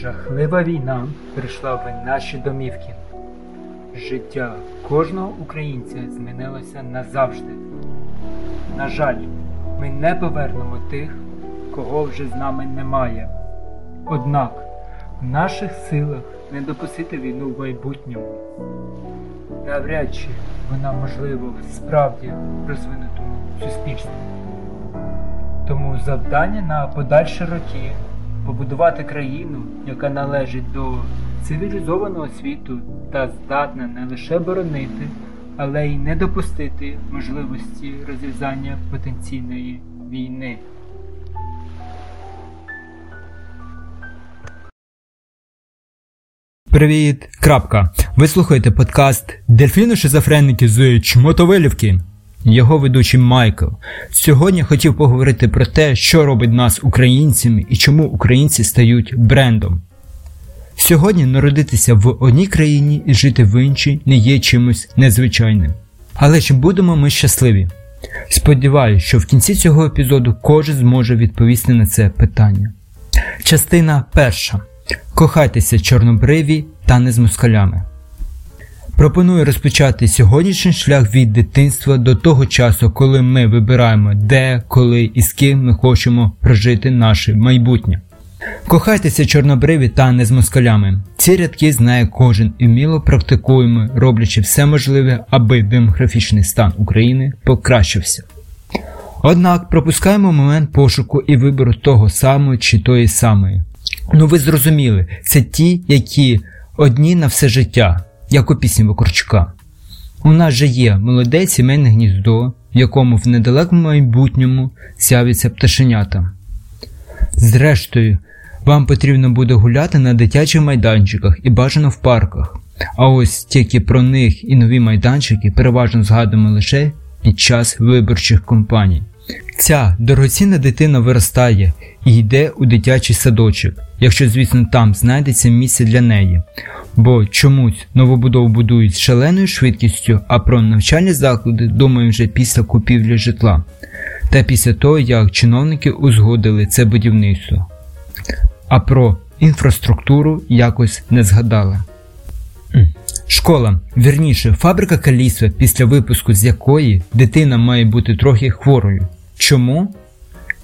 Жахлива війна прийшла в наші домівки. Життя кожного українця змінилося назавжди. На жаль, ми не повернемо тих, кого вже з нами немає. Однак в наших силах не допустити війну в майбутньому. Навряд чи вона можлива в справді розвинутому суспільстві. Тому завдання на подальші роки побудувати країну, яка належить до цивілізованого світу та здатна не лише боронити, але й не допустити можливості розв'язання потенційної війни. Привіт, крапка. Ви слухаєте подкаст Дельфіни шизофреники з Чмотовилівки. Його ведучий Майкл. Сьогодні хотів поговорити про те, що робить нас українцями і чому українці стають брендом. Сьогодні народитися в одній країні і жити в іншій не є чимось незвичайним. Але чи будемо ми щасливі? Сподіваюсь, що в кінці цього епізоду кожен зможе відповісти на це питання. Частина перша. Кохайтеся чорнобриві та не з москалями. Пропоную розпочати сьогоднішній шлях від дитинства до того часу, коли ми вибираємо де, коли і з ким ми хочемо прожити наше майбутнє. Кохайтеся чорнобриві та не з москалями. Ці рядки знає кожен і вміло практикуємо, роблячи все можливе, аби демографічний стан України покращився. Однак пропускаємо момент пошуку і вибору того самого чи тої самої. Ну ви зрозуміли, це ті, які одні на все життя, як у пісні Вакурчука. У нас же є молоде сімейне гніздо, в якому в недалекому майбутньому з'явиться пташенята. Зрештою, вам потрібно буде гуляти на дитячих майданчиках і бажано в парках. А ось тільки про них і нові майданчики переважно згадуємо лише під час виборчих кампаній. Ця дорогоцінна дитина виростає і йде у дитячий садочок, якщо, звісно, там знайдеться місце для неї, бо чомусь новобудову будують з шаленою швидкістю, а про навчальні заклади думаємо вже після купівлі житла, та після того, як чиновники узгодили це будівництво. А про інфраструктуру якось не згадали. Школа, вірніше, фабрика калісва, після випуску з якої дитина має бути трохи хворою. Чому?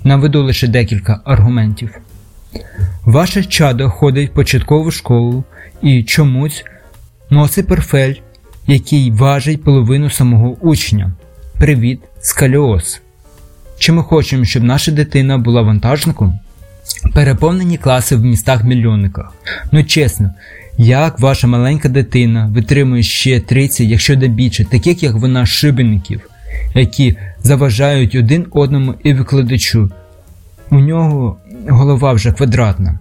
Наведу лише декілька аргументів. Ваше чадо ходить в початкову школу і чомусь носить перфель, який важить половину самого учня. Привіт, скаліоз. Чи ми хочемо, щоб наша дитина була вантажником? Переповнені класи в містах-мільйонниках. Ну чесно, як ваша маленька дитина витримує ще 30, якщо не більше, таких як вона шибеників, які заважають один одному і викладачу. У нього голова вже квадратна.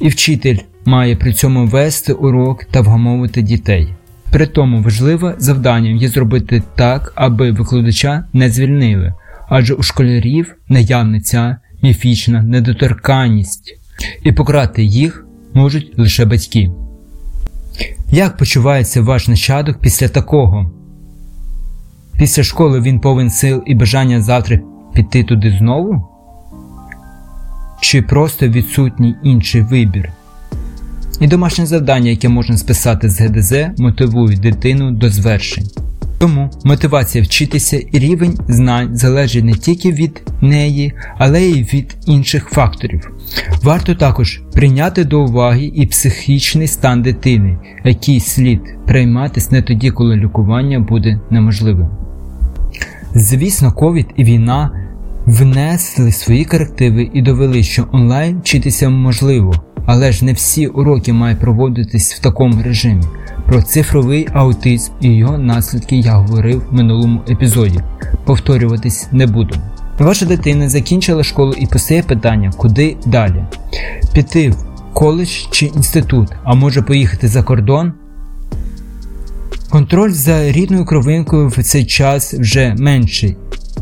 І вчитель має при цьому вести урок та вгамовувати дітей. При тому важливе завданням є зробити так, аби викладача не звільнили, адже у школярів наявна ця міфічна недоторканність, і покарати їх можуть лише батьки. Як почувається ваш нащадок після такого? Після школи він повен сил і бажання завтра піти туди знову? Чи просто відсутній інший вибір? І домашнє завдання, яке можна списати з ГДЗ, мотивують дитину до звершень. Тому мотивація вчитися і рівень знань залежить не тільки від неї, але й від інших факторів. Варто також прийняти до уваги і психічний стан дитини, який слід прийматись не тоді, коли лікування буде неможливим. Звісно, ковід і війна внесли свої корективи і довели, що онлайн вчитися можливо, але ж не всі уроки мають проводитись в такому режимі. Про цифровий аутизм і його наслідки я говорив в минулому епізоді. Повторюватись не буду. Ваша дитина закінчила школу і постає питання, куди далі? Піти в коледж чи інститут, а може поїхати за кордон? Контроль за рідною кровинкою в цей час вже менший,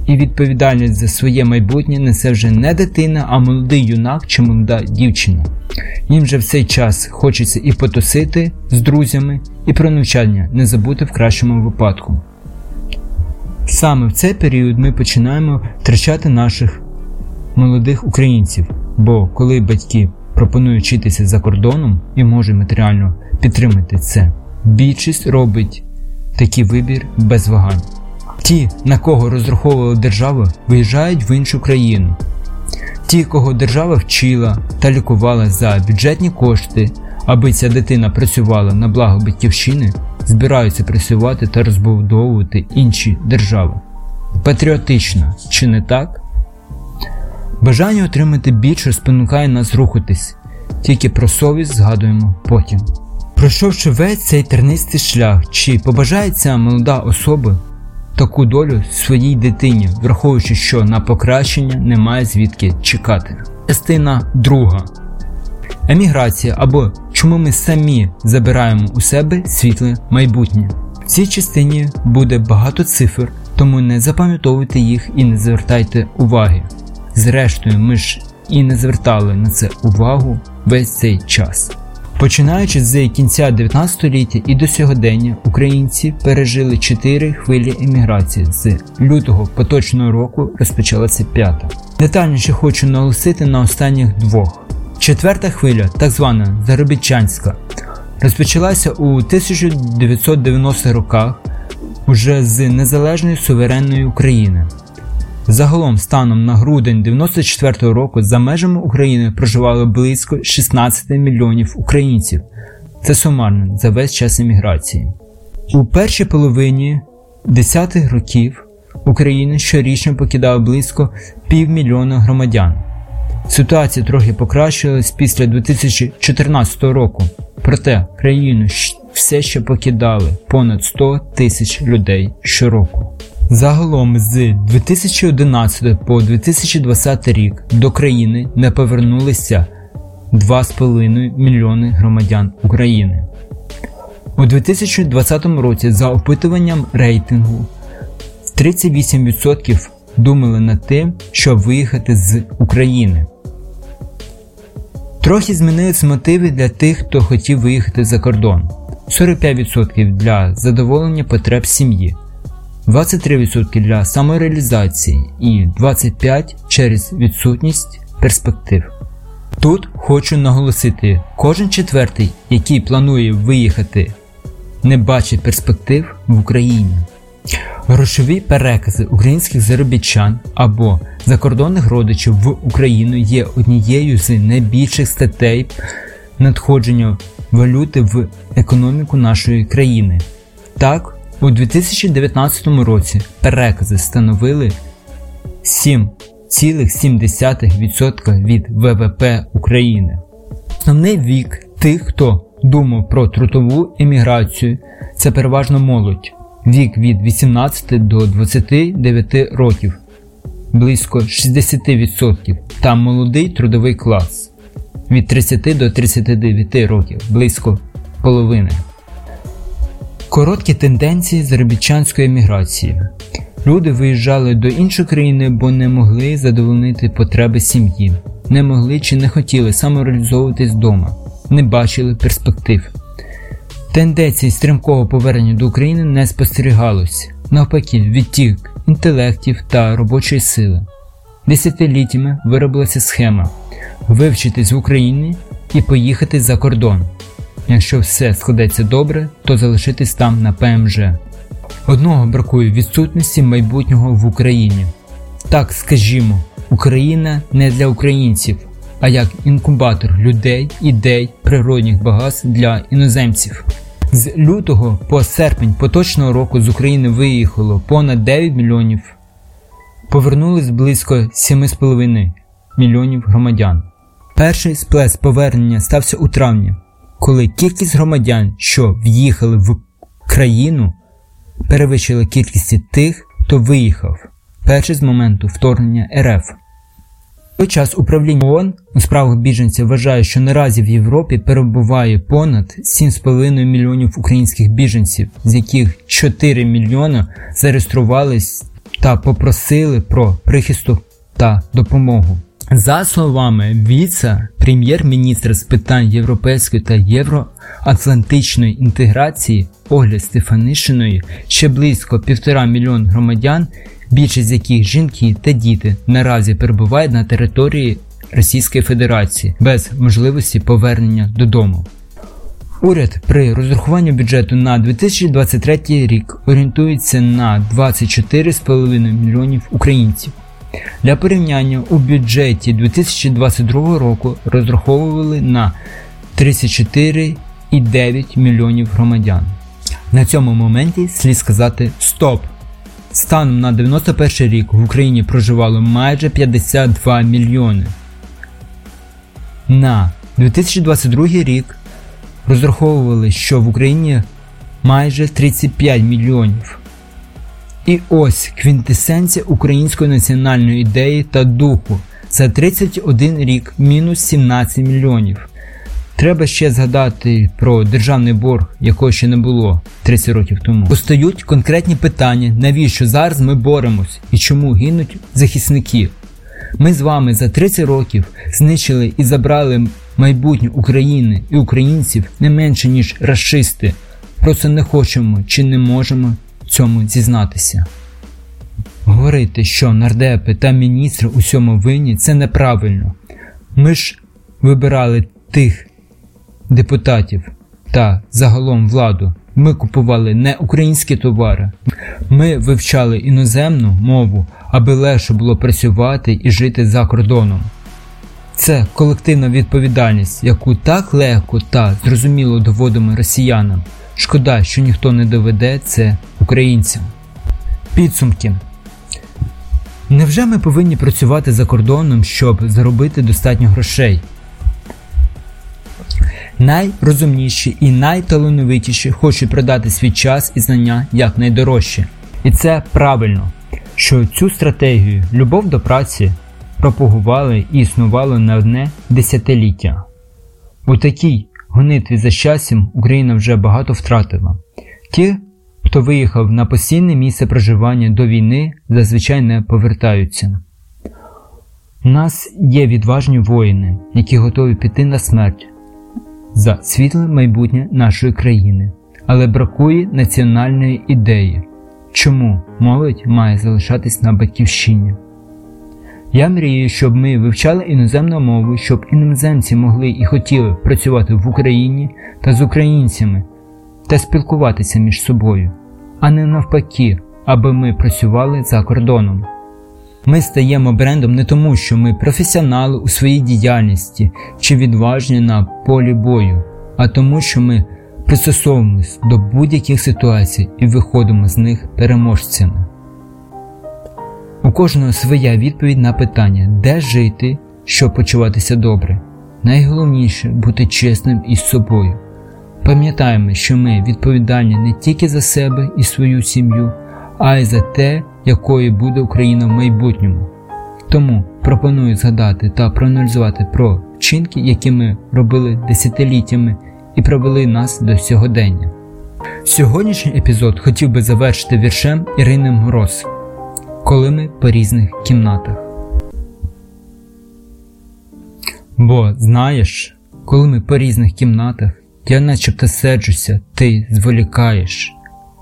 і відповідальність за своє майбутнє несе вже не дитина, а молодий юнак чи молода дівчина. Їм же в цей час хочеться і потусити з друзями, і про навчання не забути в кращому випадку. Саме в цей період ми починаємо втрачати наших молодих українців, бо коли батьки пропонує вчитися за кордоном і може матеріально підтримати це. Більшість робить такий вибір без вагань. Ті, на кого розраховувала держава, виїжджають в іншу країну. Ті, кого держава вчила та лікувала за бюджетні кошти, аби ця дитина працювала на благо батьківщини, збираються працювати та розбудовувати інші держави. Патріотично, чи не так? Бажання отримати більше спонукає нас рухатись, тільки про совість згадуємо потім. Пройшовши весь цей тернистий шлях, чи побажає ця молода особа таку долю своїй дитині, враховуючи, що на покращення немає звідки чекати. Частина друга. Еміграція або чому ми самі забираємо у себе світле майбутнє. В цій частині буде багато цифр, тому не запам'ятовуйте їх і не звертайте уваги. Зрештою, ми ж і не звертали на це увагу весь цей час. Починаючи з кінця 19 століття і до сьогодення, українці пережили 4 хвилі еміграції. З лютого поточного року розпочалася п'ята. Детальніше хочу наголосити на останніх двох. Четверта хвиля, так звана заробітчанська, розпочалася у 1990-х роках уже з незалежної суверенної України. Загалом, станом на грудень 94 року за межами України проживало близько 16 мільйонів українців. Це сумарно за весь час еміграції. У першій половині 10-х років України щорічно покидало близько півмільйона громадян. Ситуація трохи покращилась після 2014 року, проте країну все ще покидали понад 100 тисяч людей щороку. Загалом з 2011 по 2020 рік до країни не повернулися 2,5 мільйони громадян України. У 2020 році за опитуванням рейтингу 38% думали над тим, щоб виїхати з України. Трохи змінились мотиви для тих, хто хотів виїхати за кордон. 45% для задоволення потреб сім'ї. 23% для самореалізації і 25% через відсутність перспектив. Тут хочу наголосити, кожен четвертий, який планує виїхати, не бачить перспектив в Україні. Грошові перекази українських заробітчан або закордонних родичів в Україну є однією з найбільших статей надходження валюти в економіку нашої країни. Так, у 2019 році перекази становили 7,7% від ВВП України. Основний вік тих, хто думав про трудову еміграцію, це переважно молодь. Вік від 18 до 29 років, близько 60%, та молодий трудовий клас від 30 до 39 років, близько половини. Короткі тенденції заробітчанської еміграції. Люди виїжджали до іншої країни, бо не могли задовольнити потреби сім'ї, не могли чи не хотіли самореалізовуватись вдома, не бачили перспектив. Тенденції стрімкого повернення до України не спостерігалось, навпаки, відтік інтелектів та робочої сили. Десятиліттями виробилася схема вивчитись в Україні і поїхати за кордон. Якщо все складеться добре, то залишитись там на ПМЖ. Одного бракує відсутності майбутнього в Україні. Так скажімо, Україна не для українців, а як інкубатор людей, ідей, природних багатств для іноземців. З лютого по серпень поточного року з України виїхало понад 9 мільйонів, повернулись близько 7,5 мільйонів громадян. Перший сплеск повернення стався у травні коли кількість громадян, що в'їхали в країну, перевищила кількість тих, хто виїхав, перший з моменту вторгнення РФ. Той час управління ООН у справах біженців вважає, що наразі в Європі перебуває понад 7,5 мільйонів українських біженців, з яких 4 мільйони зареєструвались та попросили про прихисток та допомогу. За словами віце-прем'єр-міністра з питань європейської та євроатлантичної інтеграції Оля Стефанишиної, ще близько півтора мільйон громадян, більшість яких жінки та діти наразі перебувають на території Російської Федерації без можливості повернення додому. Уряд при розрахуванні бюджету на 2023 рік орієнтується на 24,5 мільйонів українців. Для порівняння у бюджеті 2022 року розраховували на 34,9 мільйонів громадян. На цьому моменті слід сказати стоп! Станом на 91 рік в Україні проживало майже 52 мільйони. На 2022 рік розраховували, що в Україні майже 35 мільйонів. І ось квінтесенція української національної ідеї та духу за 31 рік мінус 17 мільйонів. Треба ще згадати про державний борг, якого ще не було 30 років тому. Постають конкретні питання, навіщо зараз ми боремось і чому гинуть захисники. Ми з вами за 30 років знищили і забрали майбутнє України і українців не менше, ніж расисти. Просто не хочемо чи не можемо цьому зізнатися. Говорити, що нардепи та міністри у цьому винні, це неправильно. Ми ж вибирали тих депутатів та загалом владу. Ми купували не українські товари. Ми вивчали іноземну мову, аби легше було працювати і жити за кордоном. Це колективна відповідальність, яку так легко та зрозуміло доводимо росіянам. Шкода, що ніхто не доведе це українцям. Підсумки. Невже ми повинні працювати за кордоном, щоб заробити достатньо грошей? Найрозумніші і найталановитіші хочуть продати свій час і знання як найдорожче. І це правильно, що цю стратегію любов до праці пропагували і існували не одне десятиліття. У такій гонитві за щастям Україна вже багато втратила. Ті, хто виїхав на постійне місце проживання до війни, зазвичай не повертаються. У нас є відважні воїни, які готові піти на смерть за світле майбутнє нашої країни, але бракує національної ідеї, чому молодь має залишатись на батьківщині. Я мрію, щоб ми вивчали іноземну мову, щоб іноземці могли і хотіли працювати в Україні та з українцями та спілкуватися між собою, а не навпаки, аби ми працювали за кордоном. Ми стаємо брендом не тому, що ми професіонали у своїй діяльності чи відважні на полі бою, а тому, що ми пристосовуємось до будь-яких ситуацій і виходимо з них переможцями. У кожного своя відповідь на питання, де жити, щоб почуватися добре. Найголовніше бути чесним із собою. Пам'ятаємо, що ми відповідальні не тільки за себе і свою сім'ю, а й за те, якою буде Україна в майбутньому. Тому пропоную згадати та проаналізувати про вчинки, які ми робили десятиліттями і провели нас до сьогодення. Сьогоднішній епізод хотів би завершити віршем Ірини Мороз коли ми по різних кімнатах. Бо, знаєш, коли ми по різних кімнатах, я начебто серджуся, ти зволікаєш.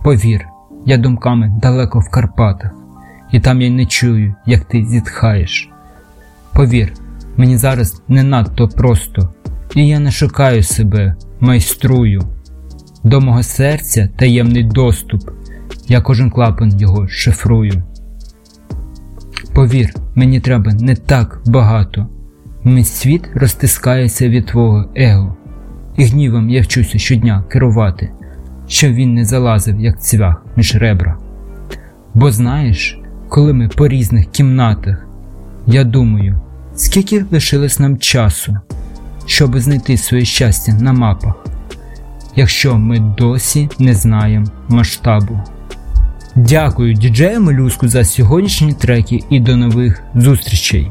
Повір, я думками далеко в Карпатах, і там я не чую, як ти зітхаєш. Повір, мені зараз не надто просто, і я не шукаю себе, майструю. До мого серця таємний доступ, я кожен клапан його шифрую. Повір, мені треба не так багато. Мій світ розтискається від твого его, і гнівом я вчуся щодня керувати, щоб він не залазив, як цвях між ребра. Бо знаєш, коли ми по різних кімнатах, я думаю, скільки лишилось нам часу, щоб знайти своє щастя на мапах, якщо ми досі не знаємо масштабу. Дякую діджею Молюску за сьогоднішні треки і до нових зустрічей!